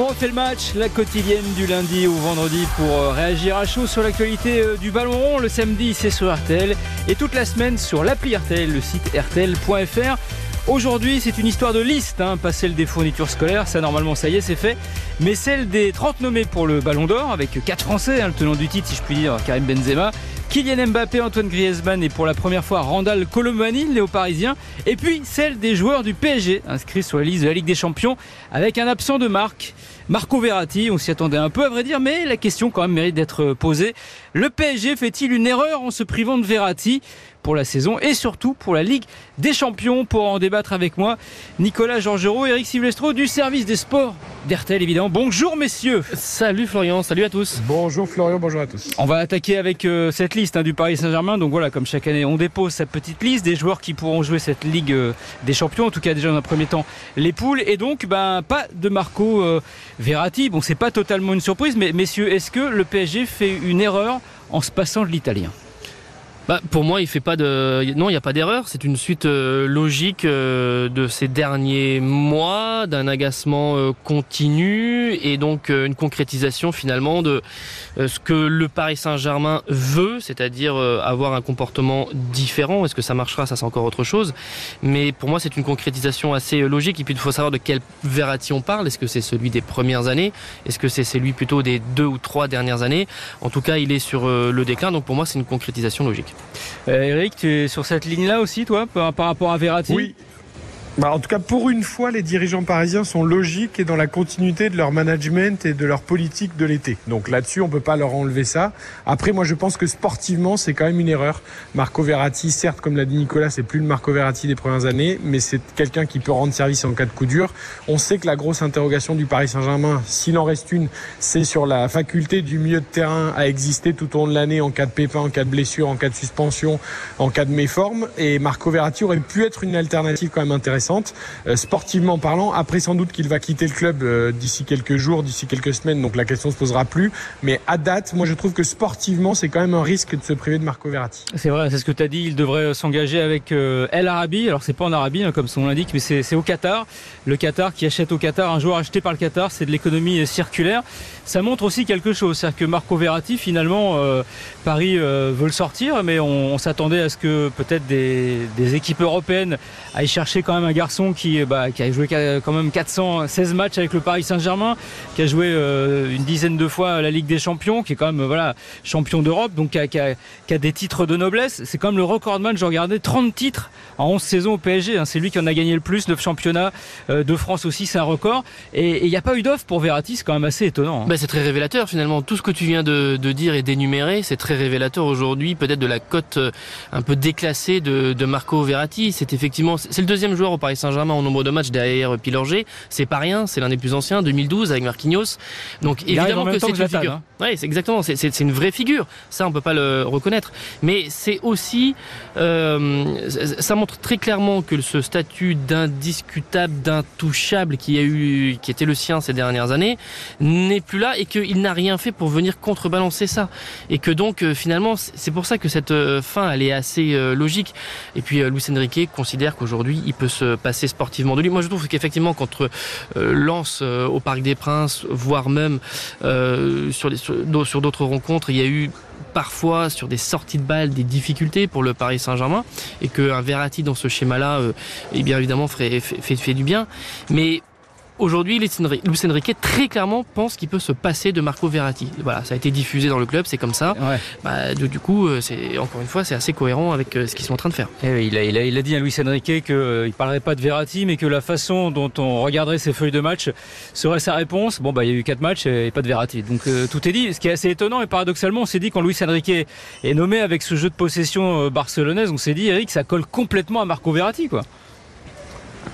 On refait le match, la quotidienne du lundi au vendredi pour euh, réagir à chaud sur l'actualité euh, du ballon rond. Le samedi, c'est sur RTL et toute la semaine sur l'appli RTL, le site rtl.fr. Aujourd'hui, c'est une histoire de liste, hein, pas celle des fournitures scolaires, ça normalement ça y est, c'est fait, mais celle des 30 nommés pour le Ballon d'Or, avec 4 Français, hein, le tenant du titre, si je puis dire, Karim Benzema, Kylian Mbappé, Antoine Griezmann et pour la première fois Randall Colomani, néo-parisien, et puis celle des joueurs du PSG, inscrits sur la liste de la Ligue des Champions, avec un absent de marque. Marco Verratti, on s'y attendait un peu à vrai dire, mais la question quand même mérite d'être posée. Le PSG fait-il une erreur en se privant de Verratti pour la saison et surtout pour la Ligue des Champions? Pour en débattre avec moi, Nicolas Georgerot, Eric Silvestro du service des sports d'RTL évidemment. Bonjour messieurs. Salut Florian, salut à tous. Bonjour Florian, bonjour à tous. On va attaquer avec euh, cette liste hein, du Paris Saint-Germain. Donc voilà, comme chaque année, on dépose sa petite liste des joueurs qui pourront jouer cette Ligue euh, des Champions. En tout cas, déjà dans un premier temps, les poules. Et donc, ben, pas de Marco euh, Verratti. Bon, c'est pas totalement une surprise, mais messieurs, est-ce que le PSG fait une erreur en se passant de l'italien? Bah, pour moi, il fait pas de. Non, il n'y a pas d'erreur. C'est une suite euh, logique euh, de ces derniers mois, d'un agacement euh, continu et donc une concrétisation finalement de ce que le Paris Saint-Germain veut, c'est-à-dire avoir un comportement différent. Est-ce que ça marchera? Ça, c'est encore autre chose. Mais pour moi, c'est une concrétisation assez logique. Et puis, il faut savoir de quel Verratti on parle. Est-ce que c'est celui des premières années? Est-ce que c'est celui plutôt des deux ou trois dernières années? En tout cas, il est sur le déclin. Donc, pour moi, c'est une concrétisation logique. Euh, Eric, tu es sur cette ligne-là aussi, toi, par, par rapport à Verratti? Oui, bah, en tout cas, pour une fois, les dirigeants parisiens sont logiques et dans la continuité de leur management et de leur politique de l'été. Donc là-dessus, on peut pas leur enlever ça. Après, moi, je pense que sportivement, c'est quand même une erreur. Marco Verratti, certes, comme l'a dit Nicolas, c'est plus le Marco Verratti des premières années, mais c'est quelqu'un qui peut rendre service en cas de coup dur. On sait que la grosse interrogation du Paris Saint-Germain, s'il en reste une, c'est sur la faculté du milieu de terrain à exister tout au long de l'année en cas de pépin, en cas de blessure, en cas de suspension, en cas de méforme. Et Marco Verratti aurait pu être une alternative quand même intéressante euh, sportivement parlant. Après, sans doute qu'il va quitter le club euh, d'ici quelques jours, d'ici quelques semaines, donc la question se posera plus. Mais à date, moi, je trouve que sportivement, c'est quand même un risque de se priver de Marco Verratti. C'est vrai, c'est ce que tu as dit. Il devrait s'engager avec euh, El Arabi. Alors, c'est pas en Arabie, hein, comme son l'indique, mais c'est au Qatar. Le Qatar qui achète au Qatar un joueur acheté par le Qatar, c'est de l'économie circulaire. Ça montre aussi quelque chose, c'est-à-dire que Marco Verratti, finalement, Paris veut le sortir, mais on, s'attendait à ce que peut-être des, des équipes européennes aillent chercher quand même un garçon qui, bah, qui a joué quand même 416 matchs avec le Paris Saint-Germain, qui a joué euh, une dizaine de fois la Ligue des Champions, qui est quand même voilà champion d'Europe, donc qui a, des titres de noblesse. C'est même le recordman, j'ai regardé 30 titres en 11 saisons au PSG. Hein. C'est lui qui en a gagné le plus, 9 championnats euh, de France aussi, c'est un record. Et il n'y a pas eu d'offre pour Verratti, c'est quand même assez étonnant. Hein. Bah, c'est très révélateur finalement. Tout ce que tu viens de, dire et d'énumérer, c'est très révélateur aujourd'hui, peut-être de la cote euh, un peu déclassée de, de Marco Verratti. C'est effectivement, c'est le deuxième joueur au Paris Saint-Germain en nombre de matchs derrière Pilorgé. C'est pas rien, c'est l'un des plus anciens, 2012 avec Marquinhos. Donc évidemment que c'est une figure. Hein. Ouais, c'est exactement, c'est une vraie figure. Ça, on peut pas le reconnaître. Mais c'est aussi, euh, ça montre très clairement que ce statut d'indiscutable, d'intouchable qui a eu, qui était le sien ces dernières années, n'est plus là et qu'il n'a rien fait pour venir contrebalancer ça. Et que donc euh, finalement, c'est pour ça que cette euh, fin, elle est assez logique. Et puis Luis Enrique considère qu'aujourd'hui, il peut se passer sportivement de lui. Moi, je trouve qu'effectivement, contre Lens au Parc des Princes, voire même sur d'autres rencontres, il y a eu parfois sur des sorties de balles des difficultés pour le Paris Saint-Germain et qu'un Verratti dans ce schéma-là, euh, eh bien évidemment fait, fait, du bien. Mais Aujourd'hui, Luis Enrique très clairement pense qu'il peut se passer de Marco Verratti. Voilà, ça a été diffusé dans le club, c'est comme ça. Bah, du coup, euh, c'est encore une fois, c'est assez cohérent avec euh, ce qu'ils sont en train de faire. Eh il, a, il, a, il, a, dit à Luis Enrique qu'il ne parlerait pas de Verratti, mais que la façon dont on regarderait ses feuilles de match serait sa réponse. Bon, bah, il y a eu quatre matchs et pas de Verratti. Donc euh, tout est dit. Ce qui est assez étonnant et paradoxalement, on s'est dit quand Luis Enrique est nommé avec ce jeu de possession barcelonaise, on s'est dit, Eric, ça colle complètement à Marco Verratti, quoi.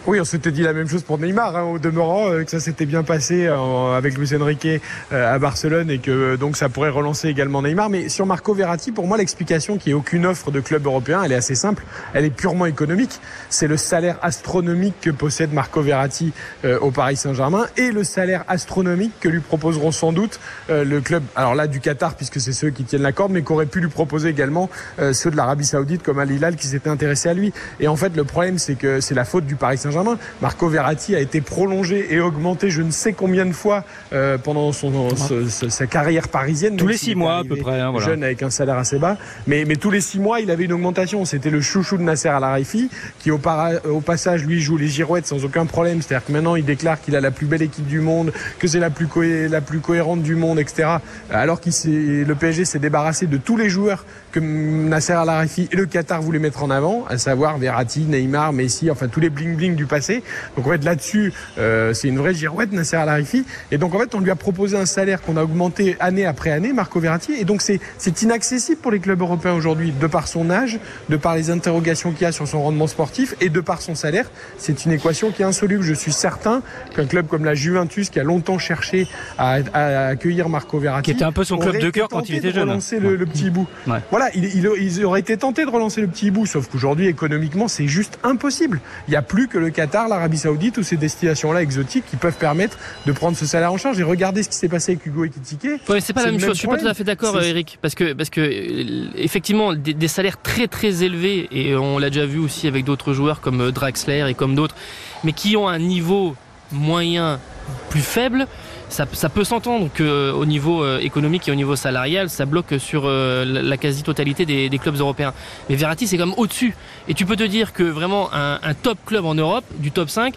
Oui, on s'était dit la même chose pour Neymar, hein, au demeurant, euh, que ça s'était bien passé euh, avec Luis Enrique euh, à Barcelone et que donc ça pourrait relancer également Neymar. Mais sur Marco Verratti, pour moi, l'explication qui est aucune offre de club européen, elle est assez simple. Elle est purement économique. C'est le salaire astronomique que possède Marco Verratti au Paris Saint-Germain et le salaire astronomique que lui proposeront sans doute le club, alors là du Qatar puisque c'est ceux qui tiennent la corde, mais qu'aurait pu lui proposer également ceux de l'Arabie Saoudite comme Al Hilal qui s'étaient intéressés à lui. Et en fait, le problème, c'est que c'est la faute du Paris Saint-Germain Saint-Germain. Marco Verratti a été prolongé et augmenté je ne sais combien de fois euh, pendant son, sa carrière parisienne. Tous les six mois à peu près. Hein, Jeune avec un salaire assez bas. Mais, mais tous les six mois, il avait une augmentation. C'était le chouchou de Nasser Al-Araifi qui au, au passage, lui, joue les girouettes sans aucun problème. C'est-à-dire que maintenant, il déclare qu'il a la plus belle équipe du monde, que c'est la plus, la plus cohérente du monde, etc. Alors que le PSG s'est débarrassé de tous les joueurs que Nasser Al-Araifi et le Qatar voulaient mettre en avant, à savoir Verratti, Neymar, Messi, enfin tous les bling-bling du passé. Donc en fait là-dessus, euh, c'est une vraie girouette, Nasser Al-Araifi. Et donc en fait, on lui a proposé un salaire qu'on a augmenté année après année, Marco Verratti. Et donc c'est inaccessible pour les clubs européens aujourd'hui, de par son âge, de par les interrogations qu'il y a sur son rendement sportif et de par son salaire. C'est une équation qui est insoluble. Je suis certain qu'un club comme la Juventus, qui a longtemps cherché à, accueillir Marco Verratti, qui était un peu son club de cœur quand il était jeune, relancer le, le, petit bout. Voilà, il, il, ils auraient été tentés de relancer le petit bout, sauf qu'aujourd'hui économiquement c'est juste impossible. Il n'y a plus que le Qatar, l'Arabie Saoudite ou ces destinations-là exotiques qui peuvent permettre de prendre ce salaire en charge. Et regardez ce qui s'est passé avec Hugo Ekitike. Ouais, c'est pas la même, chose. Je suis pas tout à fait d'accord, Eric, parce que parce que euh, effectivement des, des salaires très très élevés et on l'a déjà vu aussi avec d'autres joueurs comme euh, Draxler et comme d'autres, mais qui ont un niveau moyen plus faible ça, peut s'entendre qu'au euh, niveau euh, économique et au niveau salarial, ça bloque sur euh, la quasi-totalité des, clubs européens. Mais Verratti, c'est comme au-dessus. Et tu peux te dire que vraiment un, top club en Europe, du top 5,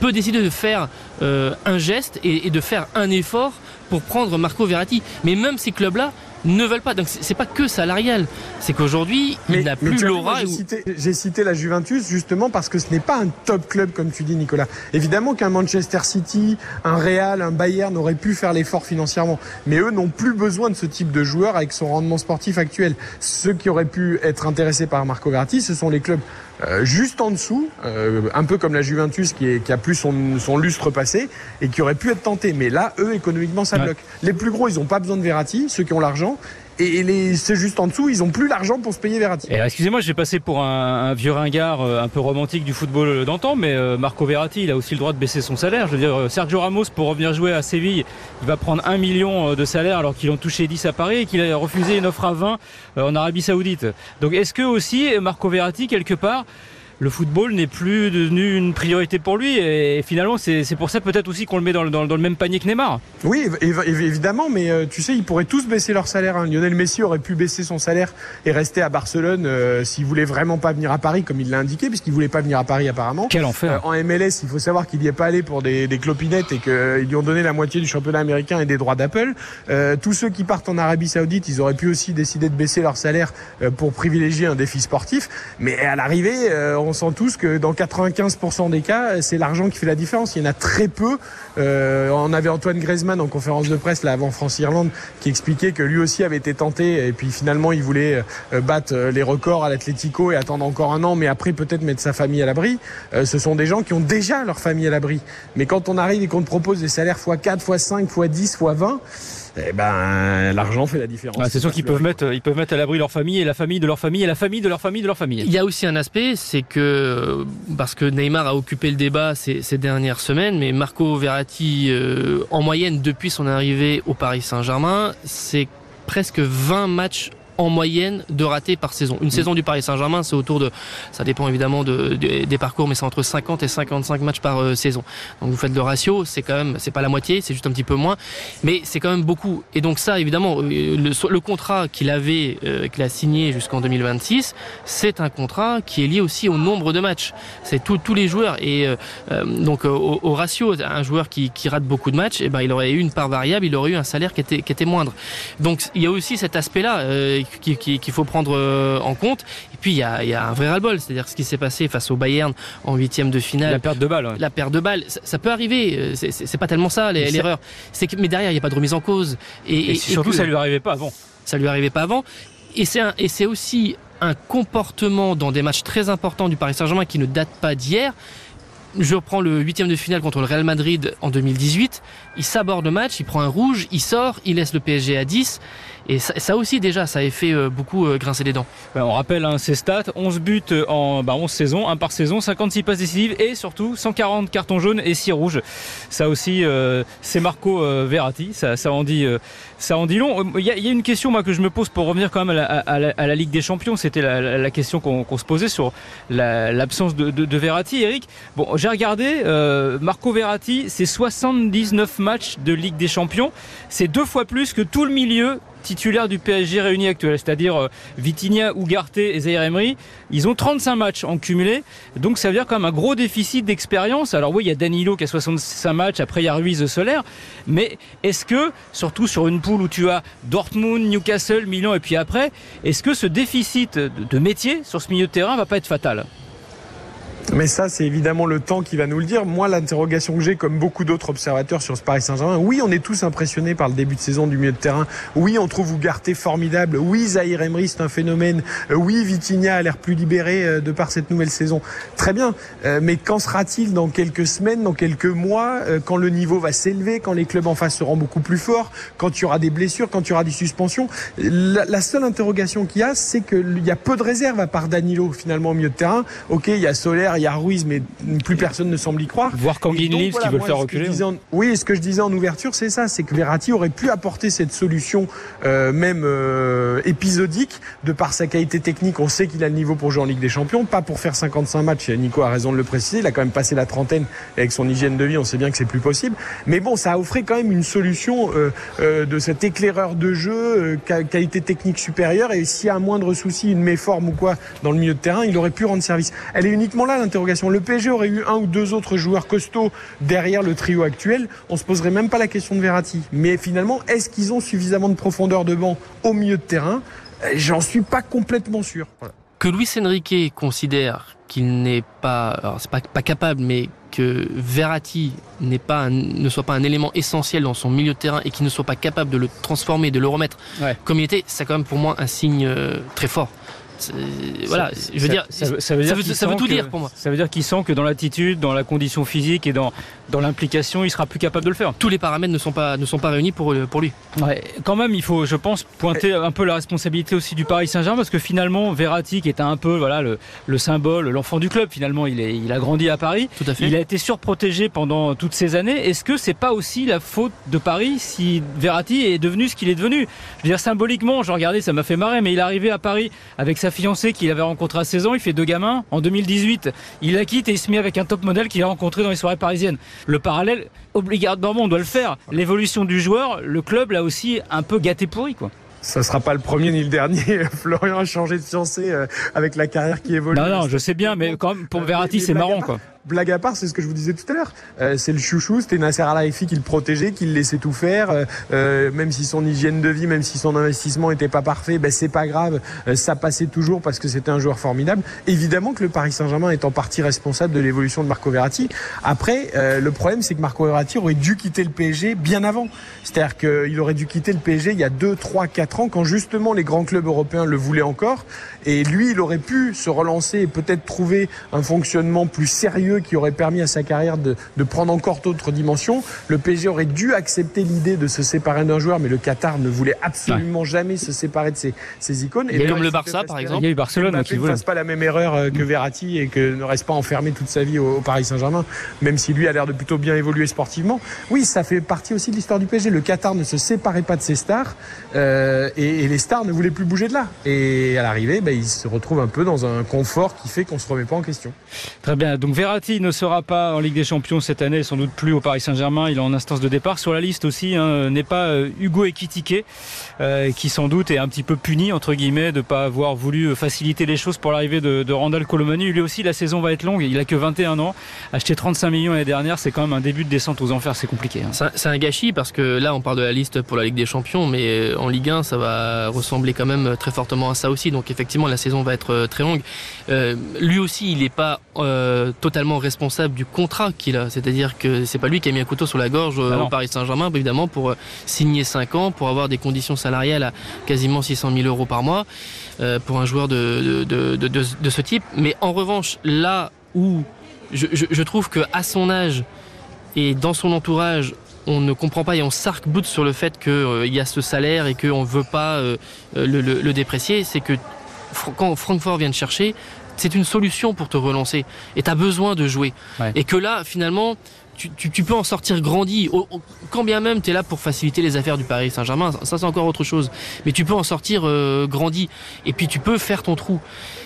peut décider de faire un geste et, de faire un effort pour prendre Marco Verratti. Mais même ces clubs-là, ne veulent pas. Donc c'est pas que salarial. C'est qu'aujourd'hui, il n'a plus l'aura. J'ai cité, la Juventus justement parce que ce n'est pas un top club comme tu dis, Nicolas. Évidemment qu'un Manchester City, un Real, un Bayern auraient pu faire l'effort financièrement, mais eux n'ont plus besoin de ce type de joueur avec son rendement sportif actuel. Ceux qui auraient pu être intéressés par Marco Verratti, ce sont les clubs euh, juste en dessous, euh, un peu comme la Juventus qui, est, qui a plus son, son, lustre passé et qui aurait pu être tenté. Mais là, eux, économiquement, ça bloque. Les plus gros, ils n'ont pas besoin de Verratti, ceux qui ont l'argent. Et les, c'est juste en dessous, ils ont plus l'argent pour se payer Verratti. excusez-moi, j'ai passé pour un, vieux ringard euh, un peu romantique du football d'antan, mais Marco Verratti, il a aussi le droit de baisser son salaire. Je veux dire, Sergio Ramos, pour revenir jouer à Séville, il va prendre un million de salaire alors qu'il en touché 10 à Paris et qu'il a refusé une offre à 20 en Arabie Saoudite. Donc est-ce que aussi Marco Verratti, quelque part, le football n'est plus devenu une priorité pour lui. Et finalement, c'est pour ça peut-être aussi qu'on le met dans, le même panier que Neymar. Oui, évidemment, mais euh, tu sais, ils pourraient tous baisser leur salaire. Hein. Lionel Messi aurait pu baisser son salaire et rester à Barcelone euh, s'il voulait vraiment pas venir à Paris, comme il l'a indiqué, puisqu'il voulait pas venir à Paris apparemment. Quel enfer euh, En MLS, il faut savoir qu'il n'y est pas allé pour des, clopinettes et qu'ils lui ont donné la moitié du championnat américain et des droits d'Apple. tous ceux qui partent en Arabie Saoudite, ils auraient pu aussi décider de baisser leur salaire pour privilégier un défi sportif. Mais à l'arrivée, on sent tous que dans 95% des cas, c'est l'argent qui fait la différence. Il y en a très peu. Euh, on avait Antoine Griezmann en conférence de presse là avant France-Irlande qui expliquait que lui aussi avait été tenté et puis finalement il voulait euh, battre euh, les records à l'Atlético et attendre encore un an, mais après peut-être mettre sa famille à l'abri. ce sont des gens qui ont déjà leur famille à l'abri. Mais quand on arrive et qu'on te propose des salaires x4, x5, x10, x20, eh ben l'argent fait la différence. Ah, c'est sûr qu'ils peuvent mettre, ils peuvent mettre à l'abri leur famille et la famille de leur famille et la famille de leur famille de leur famille. Il y a aussi un aspect, c'est que parce que Neymar a occupé le débat ces, ces dernières semaines, mais Marco Verratti, euh, en moyenne depuis son arrivée au Paris Saint-Germain, c'est presque 20 matchs en moyenne de ratés par saison. Une mm. saison du Paris Saint-Germain, c'est autour de, ça dépend évidemment de, des parcours, mais c'est entre 50 et 55 matchs par euh, saison. Donc vous faites le ratio, c'est quand même, c'est pas la moitié, c'est juste un petit peu moins, mais c'est quand même beaucoup. Et donc ça, évidemment, euh, le, le contrat qu'il avait, euh, qu'il a signé jusqu'en 2026, c'est un contrat qui est lié aussi au nombre de matchs. C'est tous les joueurs et donc au, ratio, un joueur qui, qui, rate beaucoup de matchs, et eh ben il aurait eu une part variable, il aurait eu un salaire qui était, qui était moindre. Donc il y a aussi cet aspect-là qu'il faut prendre euh, en compte. Et puis il y a, un vrai ras-le-bol, c'est-à-dire ce qui s'est passé face au Bayern en huitième de finale. La perte de balle. La perte de balle, ça, peut arriver. Euh, c'est pas tellement ça l'erreur. C'est que mais derrière il n'y a pas de remise en cause. Et, surtout ça lui arrivait pas avant. Ça lui arrivait pas avant. Et c'est et c'est aussi un comportement dans des matchs très importants du Paris Saint-Germain qui ne date pas d'hier. Je reprends le huitième de finale contre le Real Madrid en 2018. Il s'aborde le match, il prend un rouge, il sort, il laisse le PSG à 10. Et ça, aussi déjà, ça a fait euh, beaucoup euh, grincer les dents. Ben, on rappelle hein, ses stats, 11 buts en 11 ben, saisons, 1 par saison, 56 passes décisives et surtout 140 cartons jaunes et 6 rouges. Ça aussi, euh, c'est Marco Verratti, ça, ça, en dit, ça en dit long. Il y, a, une question moi, que je me pose pour revenir quand même à la, Ligue des Champions, c'était la, question qu'on se posait sur l'absence de, Verratti. Eric, bon, j'ai regardé, Marco Verratti, c'est 79 matchs de Ligue des Champions. C'est deux fois plus que tout le milieu titulaires du PSG réunis actuels, c'est-à-dire euh, Vitinha, Ugarte et Zaire Emery. Ils ont 35 matchs en cumulé, donc ça veut dire quand même un gros déficit d'expérience. Alors oui, il y a Danilo qui a 65 matchs, après il y a Ruiz Solaire, mais est-ce que, surtout sur une poule où tu as Dortmund, Newcastle, Milan et puis après, est-ce que ce déficit de métier sur ce milieu de terrain va pas être fatal? Mais ça, c'est évidemment le temps qui va nous le dire. Moi, l'interrogation que j'ai, comme beaucoup d'autres observateurs sur ce Paris Saint-Germain, oui, on est tous impressionnés par le début de saison du milieu de terrain. Oui, on trouve Ougarté formidable. Oui, Zahir Emery, c'est un phénomène. Euh, oui, Vitinha a l'air plus libéré euh, de par cette nouvelle saison. Très bien. Euh, mais qu'en sera-t-il dans quelques semaines, dans quelques mois, quand le niveau va s'élever, quand les clubs en face seront beaucoup plus forts, quand il y aura des blessures, quand il y aura des suspensions? La, seule interrogation qu'il y a, c'est qu'il y a peu de réserves à part Danilo, finalement, au milieu de terrain. Ok, il y a Solaire, il y a Ruiz, mais plus personne ne semble y croire. Voir Kangin Leaves qui veut le faire reculer. oui, ce que je disais en ouverture, c'est ça, c'est que Verratti aurait pu apporter cette solution, euh, même euh, épisodique, de par sa qualité technique. On sait qu'il a le niveau pour jouer en Ligue des Champions, pas pour faire 55 matchs. Nico a raison de le préciser. Il a quand même passé la trentaine avec son hygiène de vie. On sait bien que c'est plus possible. Mais bon, ça a offert quand même une solution euh, de cet éclaireur de jeu, qualité technique supérieure. Et s'il y a un moindre souci, une méforme ou quoi dans le milieu de terrain, il aurait pu rendre service. Elle est uniquement là Le PSG aurait eu un ou deux autres joueurs costauds derrière le trio actuel, on se poserait même pas la question de Verratti. Mais finalement, est-ce qu'ils ont suffisamment de profondeur de banc au milieu de terrain? J'en suis pas complètement sûr. Que Luis Enrique considère qu'il n'est pas, alors c'est pas, pas capable, mais que Verratti n'est pas ne soit pas un élément essentiel dans son milieu de terrain et qu'il ne soit pas capable de le transformer, de le remettre comme il était, c'est quand même pour moi un signe euh, très fort. Voilà, je veux dire, ça, veut, dire ça veut, tout dire pour moi. Ça veut dire qu'il sent que dans l'attitude, dans la condition physique et dans, dans l'implication, il sera plus capable de le faire. Tous les paramètres ne sont pas, ne sont pas réunis pour, pour lui. Ouais, quand même, il faut, je pense, pointer un peu la responsabilité aussi du Paris Saint-Germain parce que finalement, Verratti, qui est un peu voilà, le, le symbole, l'enfant du club, finalement, il, est, il a grandi à Paris. Tout à fait. Il a été surprotégé pendant toutes ces années. Est-ce que c'est pas aussi la faute de Paris si Verratti est devenu ce qu'il est devenu? Je veux dire, symboliquement, je regardais, ça m'a fait marrer, mais il est arrivé à Paris avec sa fiancée qu'il avait rencontrée à 16 ans. Il fait deux gamins. En 2018, il la quitte et il se met avec un top modèle qu'il a rencontré dans les soirées parisiennes. Le parallèle, obligatoirement, on doit le faire. L'évolution du joueur, le club l'a aussi un peu gâté pourri, quoi ça sera pas le premier ni le dernier. Florian a changé de fiancé euh, avec la carrière qui évolue. Non, non, je sais bien, mais quand même, pour Verratti, c'est marrant, quoi blague à part, c'est ce que je vous disais tout à l'heure. Euh, c'est le chouchou, c'était Nasser Al-Khelaifi qui le protégeait, qui le laissait tout faire. Euh, euh, même si son hygiène de vie, même si son investissement n'était pas parfait, ben c'est pas grave. ça passait toujours parce que c'était un joueur formidable. Évidemment que le Paris Saint-Germain est en partie responsable de l'évolution de Marco Verratti. Après, le problème, c'est que Marco Verratti aurait dû quitter le PSG bien avant. C'est-à-dire qu'il aurait dû quitter le PSG il y a 2, 3, 4 ans, quand justement les grands clubs européens le voulaient encore. Et lui, il aurait pu se relancer et peut-être trouver un fonctionnement plus sérieux qui aurait permis à sa carrière de, de prendre encore d'autres dimensions. Le PSG aurait dû accepter l'idée de se séparer d'un joueur, mais le Qatar ne voulait absolument jamais se séparer de ses, ses icônes. Et comme le Barça, par exemple. Il y a eu Barcelone qui ne fasse pas la même erreur euh, que Verratti et que ne reste pas enfermé toute sa vie au, Paris Saint-Germain, même si lui a l'air de plutôt bien évoluer sportivement. Oui, ça fait partie aussi de l'histoire du PSG. Le Qatar ne se séparait pas de ses stars euh, et, et, les stars ne voulaient plus bouger de là. Et à l'arrivée, ben, il se retrouve un peu dans un confort qui fait qu'on se remet pas en question. Très bien. Donc Verratti ne sera pas en Ligue des Champions cette année, sans doute plus au Paris Saint-Germain. Il est en instance de départ. Sur la liste aussi hein, n'est pas euh, Hugo Ekitike, euh, qui sans doute est un petit peu puni entre guillemets de pas avoir voulu faciliter les choses pour l'arrivée de, Randall Colomani. Lui aussi, la saison va être longue. Il a que 21 ans. Acheter 35 millions l'année dernière, c'est quand même un début de descente aux enfers. C'est compliqué. Hein. C'est un gâchis parce que là, on parle de la liste pour la Ligue des Champions, mais euh, en Ligue 1, ça va ressembler quand même très fortement à ça aussi. Donc effectivement, la saison va être euh, très longue. Euh, lui aussi, il n'est pas euh, totalement responsable du contrat qu'il a. C'est-à-dire que c'est pas lui qui a mis un couteau sur la gorge ah au Paris Saint-Germain, évidemment, pour signer 5 ans, pour avoir des conditions salariales à quasiment 600 000 euros par mois pour un joueur de, de, ce type. Mais en revanche, là où je, je, trouve que à son âge et dans son entourage, on ne comprend pas et on s'arc-boute sur le fait qu'il y a ce salaire et qu'on ne veut pas le, le, déprécier, c'est que quand Francfort vient te chercher, c'est une solution pour te relancer. Et tu as besoin de jouer. Et que là, finalement, tu, peux en sortir grandi. quand bien même tu es là pour faciliter les affaires du Paris Saint-Germain, ça c'est encore autre chose. Mais tu peux en sortir euh, grandi. Et puis tu peux faire ton trou.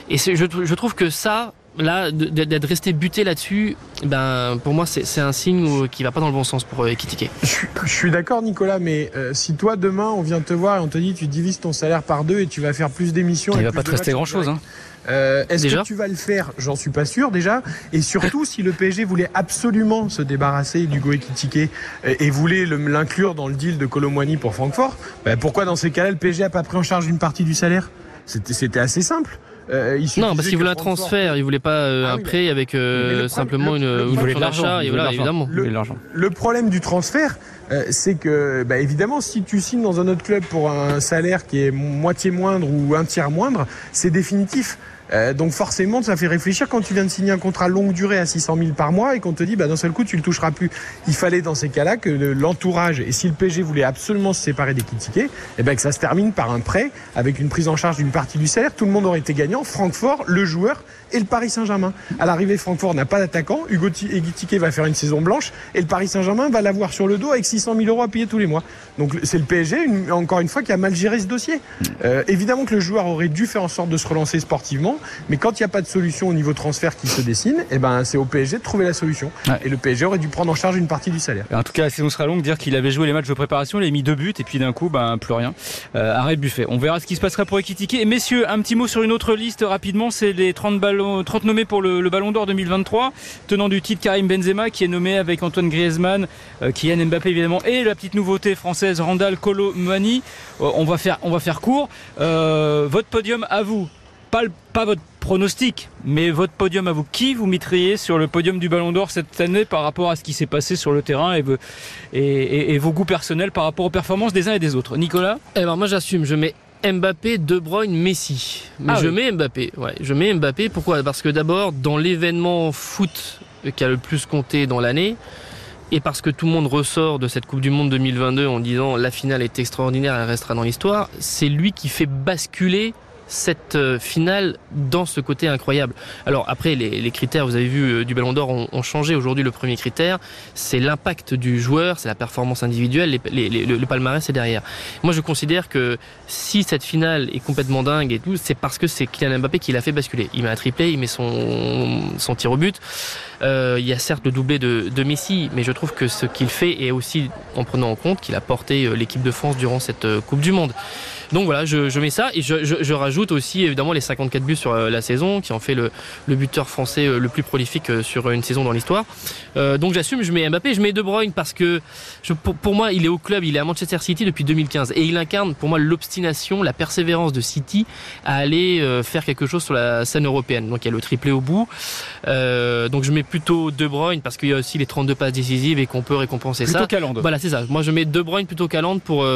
Et je, je trouve que ça, là, d'être resté buté là-dessus, ben, pour moi, c'est un signe qui va pas dans le bon sens pour euh, Je, suis d'accord, Nicolas, mais euh, si toi, demain, on vient te voir et on te dit tu divises ton salaire par deux et tu vas faire plus d'émissions. Il va pas te rester grand-chose. Hein. Euh, Est-ce que tu vas le faire? J'en suis pas sûr déjà. Et surtout, si le PSG voulait absolument se débarrasser du Ekitike et, et voulait l'inclure dans le deal de Colomwani pour Francfort, ben pourquoi dans ces cas-là, le PSG a pas pris en charge une partie du salaire? C'était assez simple. Euh, non, parce qu'il voulait un transfert, il voulait pas euh, ah un prêt avec euh, simplement une, il voulait de l'argent, évidemment. Le, problème du transfert, c'est que, bah, évidemment, si tu signes dans un autre club pour un salaire qui est moitié moindre ou un tiers moindre, c'est définitif. Euh, donc forcément, ça fait réfléchir quand tu viens de signer un contrat longue durée à 600 000 par mois et qu'on te dit, bah, d'un seul coup, tu le toucheras plus. Il fallait dans ces cas-là que l'entourage, et si le PG voulait absolument se séparer des tickets, eh ben, que ça se termine par un prêt avec une prise en charge d'une partie du salaire. Tout le monde aurait été gagnant. Francfort, le joueur et le Paris Saint-Germain. À l'arrivée, Francfort n'a pas d'attaquant. Hugo Tiquet va faire une saison blanche et le Paris Saint-Germain va l'avoir sur le dos avec 600 000 euros à payer tous les mois. Donc c'est le PSG, encore une fois, qui a mal géré ce dossier. Euh, évidemment que le joueur aurait dû faire en sorte de se relancer sportivement, mais quand il n'y a pas de solution au niveau transfert qui se dessine, eh ben, c'est au PSG de trouver la solution. Et le PSG aurait dû prendre en charge une partie du salaire. En tout cas, la saison sera longue. Dire qu'il avait joué les matchs de préparation, il a mis deux buts et puis d'un coup, ben, plus rien. Euh, arrêt Buffet. On verra ce qui se passera pour Ekitike. Et messieurs, un petit mot sur une autre liste rapidement. C'est les 30, ballons, 30 nommés pour le, Ballon d'Or 2023. Tenant du titre Karim Benzema qui est nommé avec Antoine Griezmann, euh, Kylian Mbappé évidemment et la petite nouveauté française Randall Kolo Muani. Euh, on va faire on va faire court. Euh, votre podium à vous. Pas, votre pronostic, mais votre podium à vous. Qui vous mettriez sur le podium du Ballon d'Or cette année par rapport à ce qui s'est passé sur le terrain et, et, et, vos goûts personnels par rapport aux performances des uns et des autres? Nicolas? Eh ben moi j'assume, je mets Mbappé, De Bruyne, Messi. Mais ah je mets Mbappé. Ouais, je mets Mbappé. Pourquoi? Parce que d'abord, dans l'événement foot qui a le plus compté dans l'année, et parce que tout le monde ressort de cette Coupe du Monde 2022 en disant la finale est extraordinaire, elle restera dans l'histoire, c'est lui qui fait basculer cette euh, finale dans ce côté incroyable. Alors après, les, critères, vous avez vu, euh, du Ballon d'Or ont, changé. Aujourd'hui, le premier critère, c'est l'impact du joueur, c'est la performance individuelle, le, palmarès est derrière. Moi, je considère que si cette finale est complètement dingue et tout, c'est parce que c'est Kylian Mbappé qui l'a fait basculer. Il met un triplé, il met son, son tir au but. Euh, il y a certes le doublé de, de Messi, mais je trouve que ce qu'il fait est aussi en prenant en compte qu'il a porté l'équipe de France durant cette Coupe du Monde. Donc voilà, je, je mets ça et je, je, je, rajoute aussi évidemment les 54 buts sur euh, la saison qui en fait le, le buteur français euh, le plus prolifique euh, sur une saison dans l'histoire. Euh, donc j'assume, je mets Mbappé, je mets De Bruyne parce que je, pour, pour, moi il est au club, il est à Manchester City depuis 2015 et il incarne pour moi l'obstination, la persévérance de City à aller faire quelque chose sur la scène européenne. Donc il y a le triplé au bout. Euh, donc je mets plutôt De Bruyne parce qu'il y a aussi les 32 passes décisives et qu'on peut récompenser plutôt ça. Calande. Voilà, c'est ça. Moi je mets De Bruyne plutôt Calande pour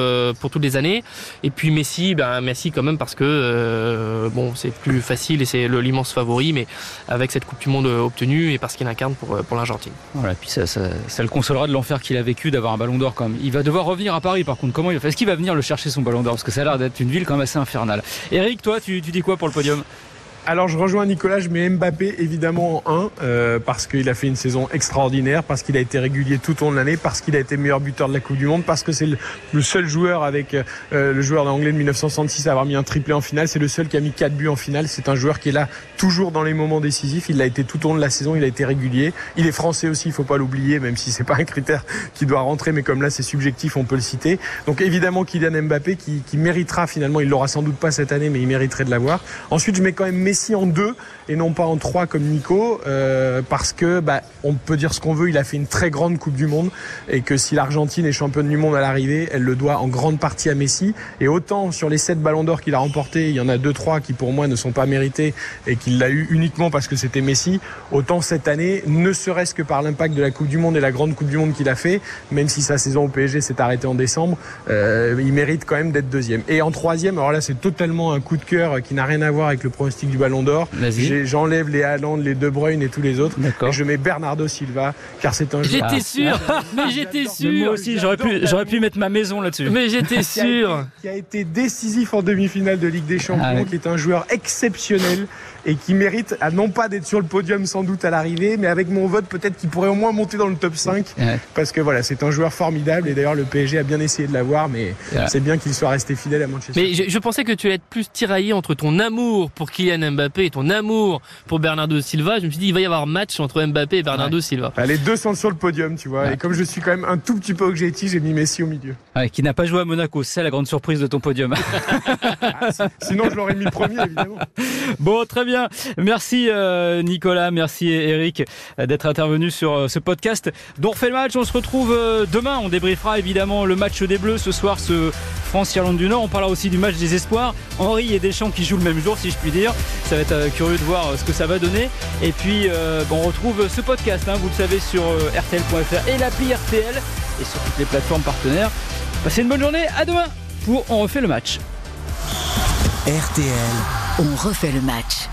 pour toutes les années et puis Messi, ben Messi quand même parce que euh, bon, c'est plus facile et c'est l'immense favori, mais avec cette Coupe du Monde obtenue et parce qu'il incarne pour, pour l'Argentine. Voilà, puis ça, le consolera de l'enfer qu'il a vécu d'avoir un Ballon d'Or comme. Il va devoir revenir à Paris par contre. Comment il Est-ce qu'il va venir le chercher son Ballon d'Or? Parce que ça a l'air d'être une ville quand même assez infernale. Eric, toi, tu dis quoi pour le podium? Alors je rejoins Nicolas, je mets Mbappé évidemment en 1 euh, parce qu'il a fait une saison extraordinaire, parce qu'il a été régulier tout au long de l'année, parce qu'il a été meilleur buteur de la Coupe du Monde, parce que c'est le, seul joueur avec euh, le joueur anglais de 1966 à avoir mis un triplé en finale, c'est le seul qui a mis 4 buts en finale, c'est un joueur qui est là toujours dans les moments décisifs, il l'a été tout au long de la saison, il a été régulier, il est français aussi, il faut pas l'oublier même si c'est pas un critère qui doit rentrer mais comme là c'est subjectif, on peut le citer. Donc évidemment Kylian Mbappé qui, qui méritera finalement, il l'aura sans doute pas cette année mais il mériterait de l'avoir. Ensuite, je mets quand même en deux et non pas en trois comme Nico, euh, parce que bah, on peut dire ce qu'on veut, il a fait une très grande Coupe du Monde et que si l'Argentine est championne du monde à l'arrivée, elle le doit en grande partie à Messi. Et autant sur les sept ballons d'or qu'il a remportés, il y en a deux trois qui pour moi ne sont pas mérités et qu'il l'a eu uniquement parce que c'était Messi. Autant cette année, ne serait-ce que par l'impact de la Coupe du Monde et la grande Coupe du Monde qu'il a fait, même si sa saison au PSG s'est arrêtée en décembre, euh, il mérite quand même d'être deuxième. Et en troisième, alors là c'est totalement un coup de cœur qui n'a rien à voir avec le pronostic du Ballon d'Or. J'enlève les Haaland, les De Bruyne et tous les autres. Et je mets Bernardo Silva, car c'est un joueur. J'étais sûr, mais j'étais sûr. moi aussi, j'aurais pu, j'aurais pu mettre ma maison là-dessus. Mais j'étais sûr. Qui a, été, décisif en demi-finale de Ligue des Champions, ah qui est un joueur exceptionnel et qui mérite à non pas d'être sur le podium sans doute à l'arrivée, mais avec mon vote peut-être qu'il pourrait au moins monter dans le top 5 parce que voilà, c'est un joueur formidable et d'ailleurs le PSG a bien essayé de l'avoir, mais c'est bien qu'il soit resté fidèle à Manchester. Mais je, pensais que tu allais être plus tiraillé entre ton amour pour Kylian Mbappé et ton amour pour Bernardo Silva. Je me suis dit il va y avoir match entre Mbappé et Bernardo Silva. Bah, les deux sont sur le podium, tu vois. Et comme je suis quand même un tout petit peu objectif, j'ai mis Messi au milieu. qui n'a pas joué à Monaco, c'est la grande surprise de ton podium. Ah, sinon je l'aurais mis premier évidemment. Bon, très bien. Merci euh, Nicolas, merci Eric d'être intervenu sur euh, ce podcast dont fait le match. On se retrouve euh, demain. On débriefera évidemment le match des Bleus ce soir, ce France-Irlande du Nord. On parlera aussi du match des espoirs. Henri et Deschamps qui jouent le même jour, si je puis dire. Ça va être curieux de voir ce que ça va donner. Et puis, on retrouve ce podcast, hein, vous le savez, sur rtl.fr et l'appli RTL et sur toutes les plateformes partenaires. Passez une bonne journée. À demain pour On refait le match. RTL. On refait le match.